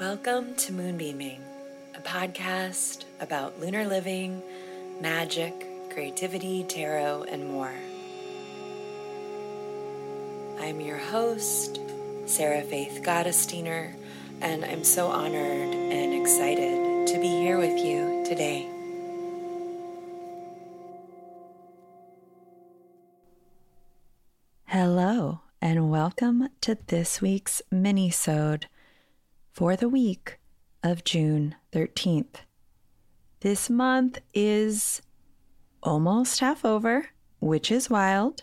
Welcome to Moonbeaming, a podcast about lunar living, magic, creativity, tarot, and more. I'm your host, Sarah Faith Gottesdiener, and I'm so honored and excited to be here with you today. Hello, and welcome to this week's mini-sode for the week of June 13th. This month is almost half over, which is wild,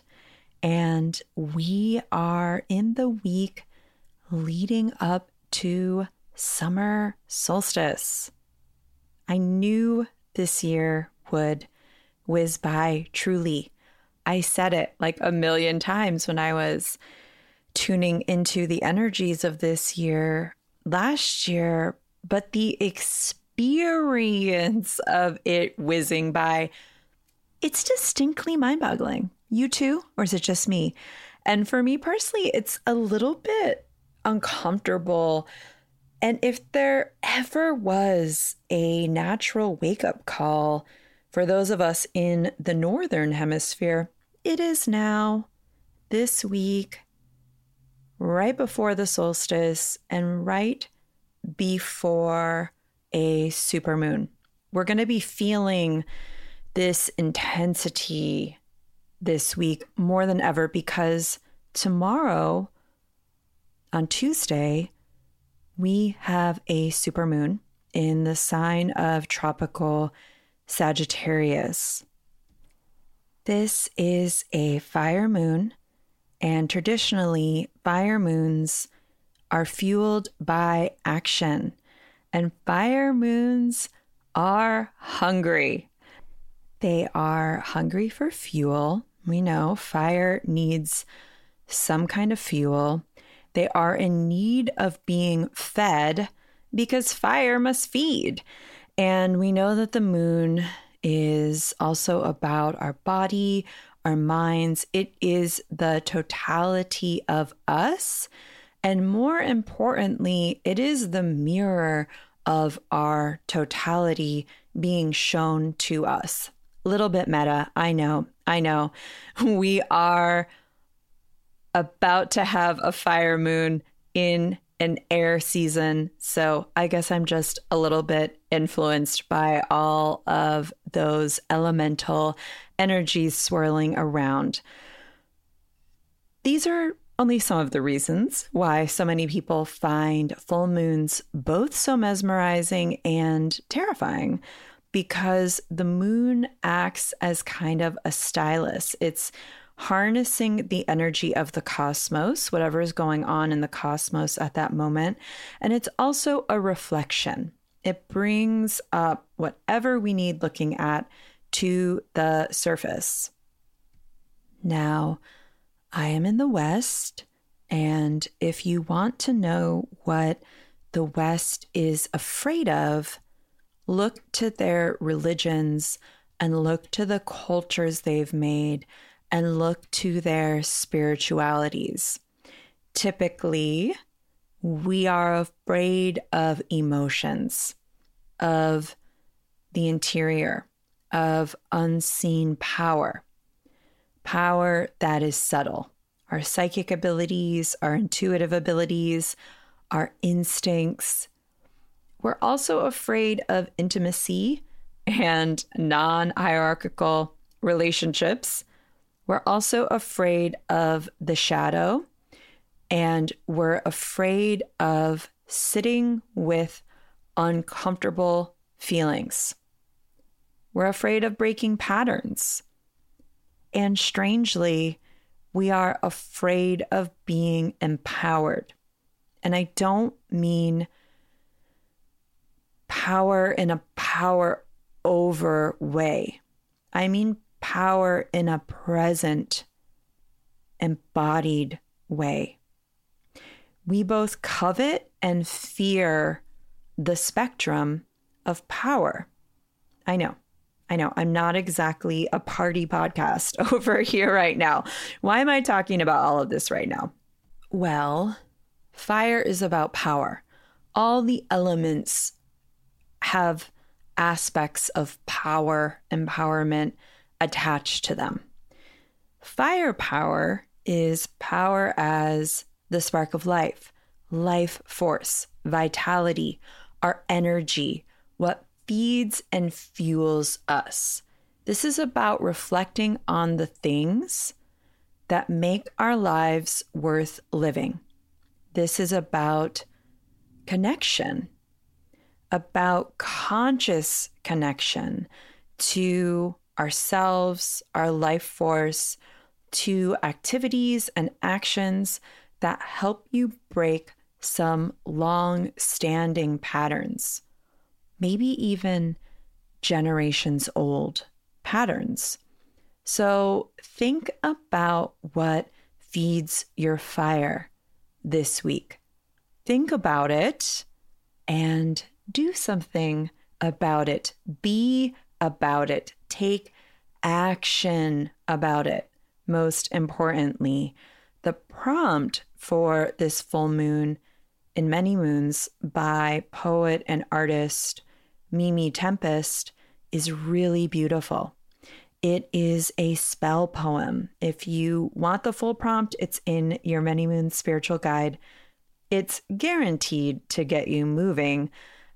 and we are in the week leading up to summer solstice. I knew this year would whiz by truly. I said it like a million times when I was tuning into the energies of this year last year, but the experience of it whizzing by, it's distinctly mind boggling. You too? Or is it just me? And for me personally, it's a little bit uncomfortable. And if there ever was a natural wake up call for those of us in the Northern Hemisphere, it is now, this week, right before the solstice and right before a supermoon. We're going to be feeling this intensity this week more than ever because tomorrow, on Tuesday, we have a supermoon in the sign of tropical Sagittarius. This is a fire moon and traditionally, fire moons are fueled by action, and fire moons are hungry. They are hungry for fuel. We know fire needs some kind of fuel. They are in need of being fed because fire must feed. And we know that the moon is also about our body, our minds. It is the totality of us. And more importantly, it is the mirror of our totality being shown to us. A little bit meta. I know. I know. We are about to have a fire moon in an air season. So I guess I'm just a little bit influenced by all of those elemental energies swirling around. These are only some of the reasons why so many people find full moons both so mesmerizing and terrifying because the moon acts as kind of a stylus. It's harnessing the energy of the cosmos, whatever is going on in the cosmos at that moment. And it's also a reflection. It brings up whatever we need looking at to the surface. Now, I am in the West, and if you want to know what the West is afraid of, look to their religions and look to the cultures they've made and look to their spiritualities. Typically, we are afraid of emotions, of the interior, of unseen power, power that is subtle. Our psychic abilities, our intuitive abilities, our instincts. We're also afraid of intimacy and non hierarchical relationships we're also afraid of the shadow and we're afraid of sitting with uncomfortable feelings. We're afraid of breaking patterns. And strangely, we are afraid of being empowered. And I don't mean power in a power over way. I mean power in a present, embodied way. We both covet and fear the spectrum of power. I know. I know. I'm not exactly a party podcast over here right now. Why am I talking about all of this right now? Well, fire is about power. all the elements have aspects of power, empowerment attached to them. Firepower is power as the spark of life, life force, vitality, our energy, what feeds and fuels us. This is about reflecting on the things that make our lives worth living. This is about connection, about conscious connection to ourselves, our life force, to activities and actions that help you break some long standing patterns, maybe even generations old patterns. So think about what feeds your fire this week. Think about it and do something about it. Be about it. Take action about it. Most importantly, the prompt for this full moon in many moons by poet and artist Mimi Tempestt is really beautiful. It is a spell poem. If you want the full prompt, it's in your Many Moons spiritual guide. It's guaranteed to get you moving.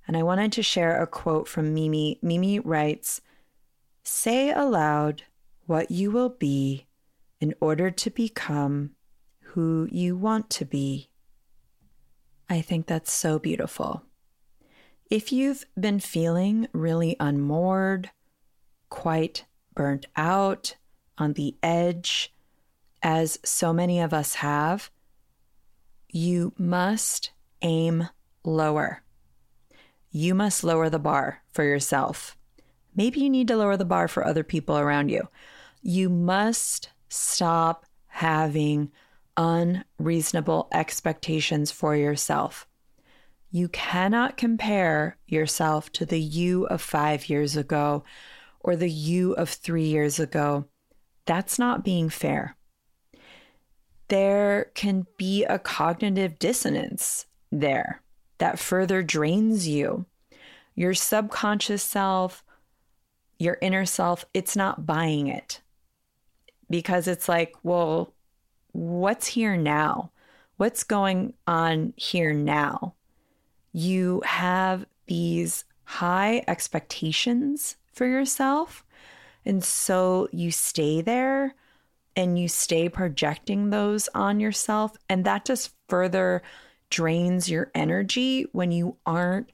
And I wanted to share a quote from Mimi. Mimi writes Say aloud what you will be in order to become who you want to be. I think that's so beautiful. If you've been feeling really unmoored, quite burnt out, on the edge, as so many of us have, you must aim lower. You must lower the bar for yourself. Maybe you need to lower the bar for other people around you. You must stop having unreasonable expectations for yourself. You cannot compare yourself to the you of five years ago or the you of three years ago. That's not being fair. There can be a cognitive dissonance there that further drains you. Your subconscious self, your inner self, it's not buying it because it's like, well, what's here now? What's going on here now? You have these high expectations for yourself. And so you stay there and you stay projecting those on yourself. And that just further drains your energy when you aren't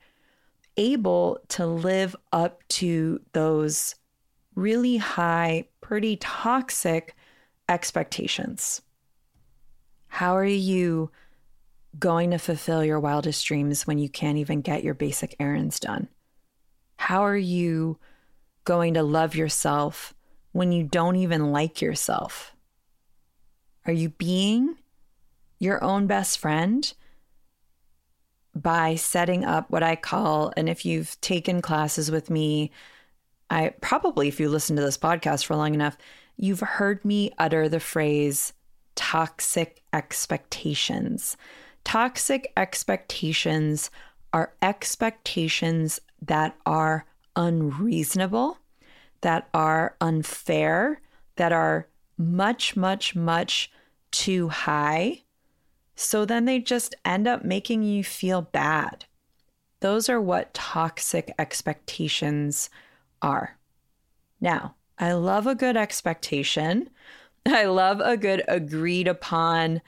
able to live up to those really high, pretty toxic expectations. How are you going to fulfill your wildest dreams when you can't even get your basic errands done? How are you going to love yourself when you don't even like yourself? Are you being your own best friend by setting up what I call, and if you've taken classes with me, I probably, if you listen to this podcast for long enough, you've heard me utter the phrase toxic expectations. Toxic expectations are expectations that are unreasonable, that are unfair, that are much, much, much too high. So then they just end up making you feel bad. Those are what toxic expectations are. Now, I love a good expectation. I love a good agreed upon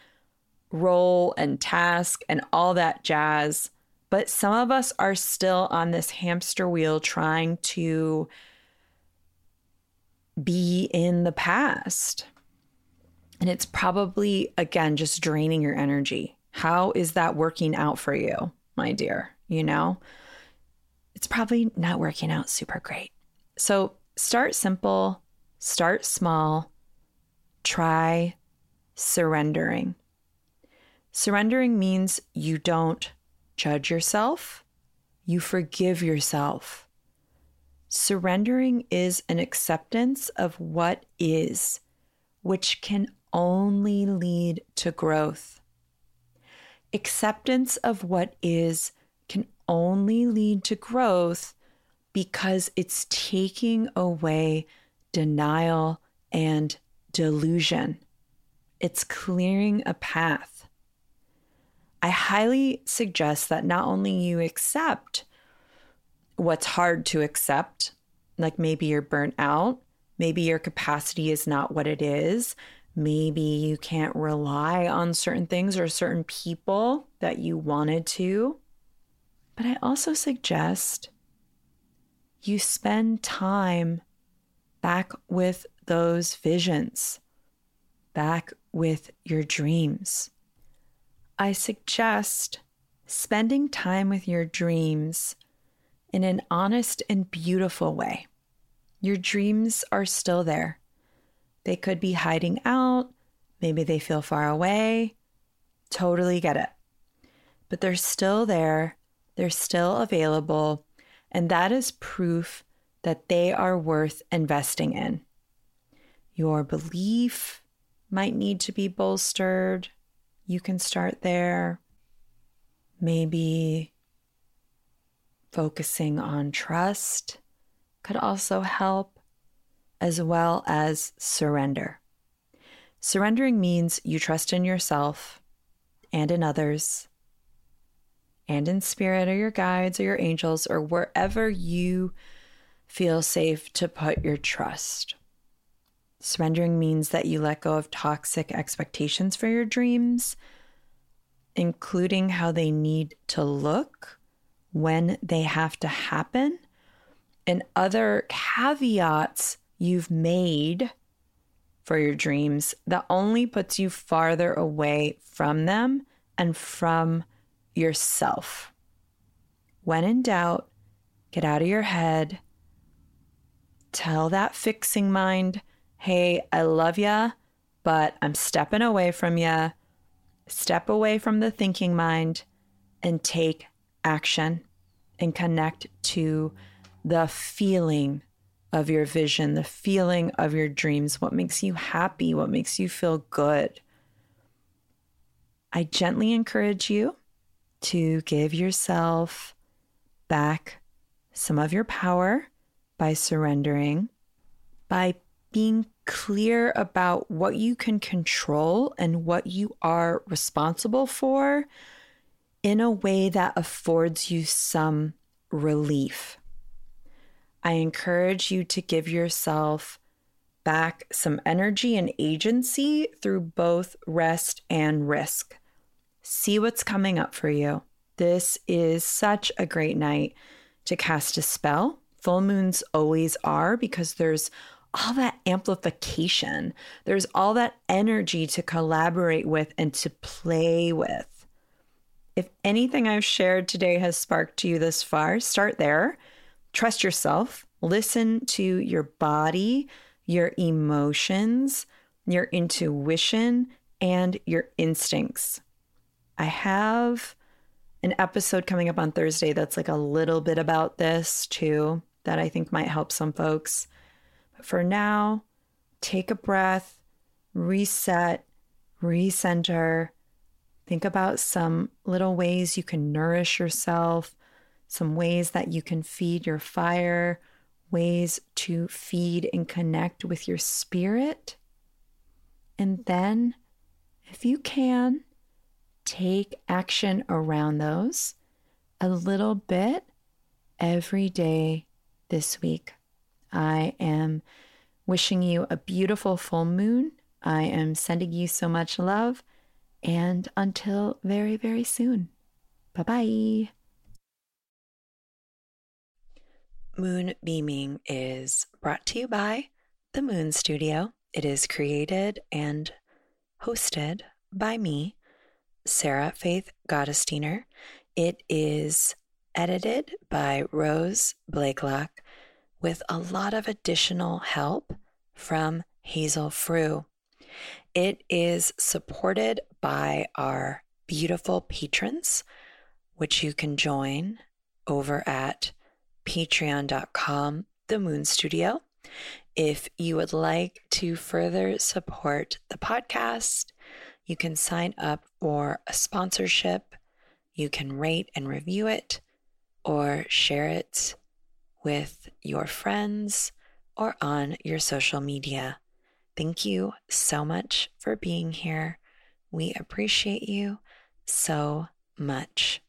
role and task and all that jazz. But some of us are still on this hamster wheel trying to be in the past. And it's probably, again, just draining your energy. How is that working out for you, my dear? You know, it's probably not working out super great. So start simple, start small, try surrendering. Surrendering means you don't judge yourself, you forgive yourself. Surrendering is an acceptance of what is, which can only lead to growth. Acceptance of what is can only lead to growth because it's taking away denial and delusion. It's clearing a path. I highly suggest that not only you accept what's hard to accept, like maybe you're burnt out, maybe your capacity is not what it is, maybe you can't rely on certain things or certain people that you wanted to. But I also suggest you spend time back with those visions, back with your dreams. I suggest spending time with your dreams in an honest and beautiful way. Your dreams are still there. They could be hiding out, maybe they feel far away. Totally get it. But they're still there, they're still available, and that is proof that they are worth investing in. Your belief might need to be bolstered. You can start there. Maybe focusing on trust could also help, as well as surrender. Surrendering means you trust in yourself and in others and in spirit or your guides or your angels or wherever you feel safe to put your trust. Surrendering means that you let go of toxic expectations for your dreams, including how they need to look, when they have to happen, and other caveats you've made for your dreams that only puts you farther away from them and from yourself. When in doubt, get out of your head tell that fixing mind, hey, I love ya, but I'm stepping away from ya. Step away from the thinking mind and take action and connect to the feeling of your vision, the feeling of your dreams, what makes you happy, what makes you feel good. I gently encourage you to give yourself back some of your power by surrendering, by being clear about what you can control and what you are responsible for in a way that affords you some relief. I encourage you to give yourself back some energy and agency through both rest and risk. See what's coming up for you. This is such a great night to cast a spell full moons always are because there's all that amplification. There's all that energy to collaborate with and to play with. If anything I've shared today has sparked you this far, start there. Trust yourself. Listen to your body, your emotions, your intuition, and your instincts. I have an episode coming up on Thursday that's like a little bit about this too that I think might help some folks. But for now, take a breath, reset, recenter. Think about some little ways you can nourish yourself, some ways that you can feed your fire, ways to feed and connect with your spirit. And then, if you can, take action around those a little bit every day this week. I am wishing you a beautiful full moon. I am sending you so much love. And until very, very soon, bye bye. Moon Beaming is brought to you by the Moon Studio. It is created and hosted by me, Sarah Faith Gottesdiener. It is edited by Rose Blakelock with a lot of additional help from Hazel Frew. It is supported by our beautiful patrons, which you can join over at patreon.com, the Moon Studio. If you would like to further support the podcast, you can sign up for a sponsorship. You can rate and review it or share it with your friends or on your social media. Thank you so much for being here. We appreciate you so much.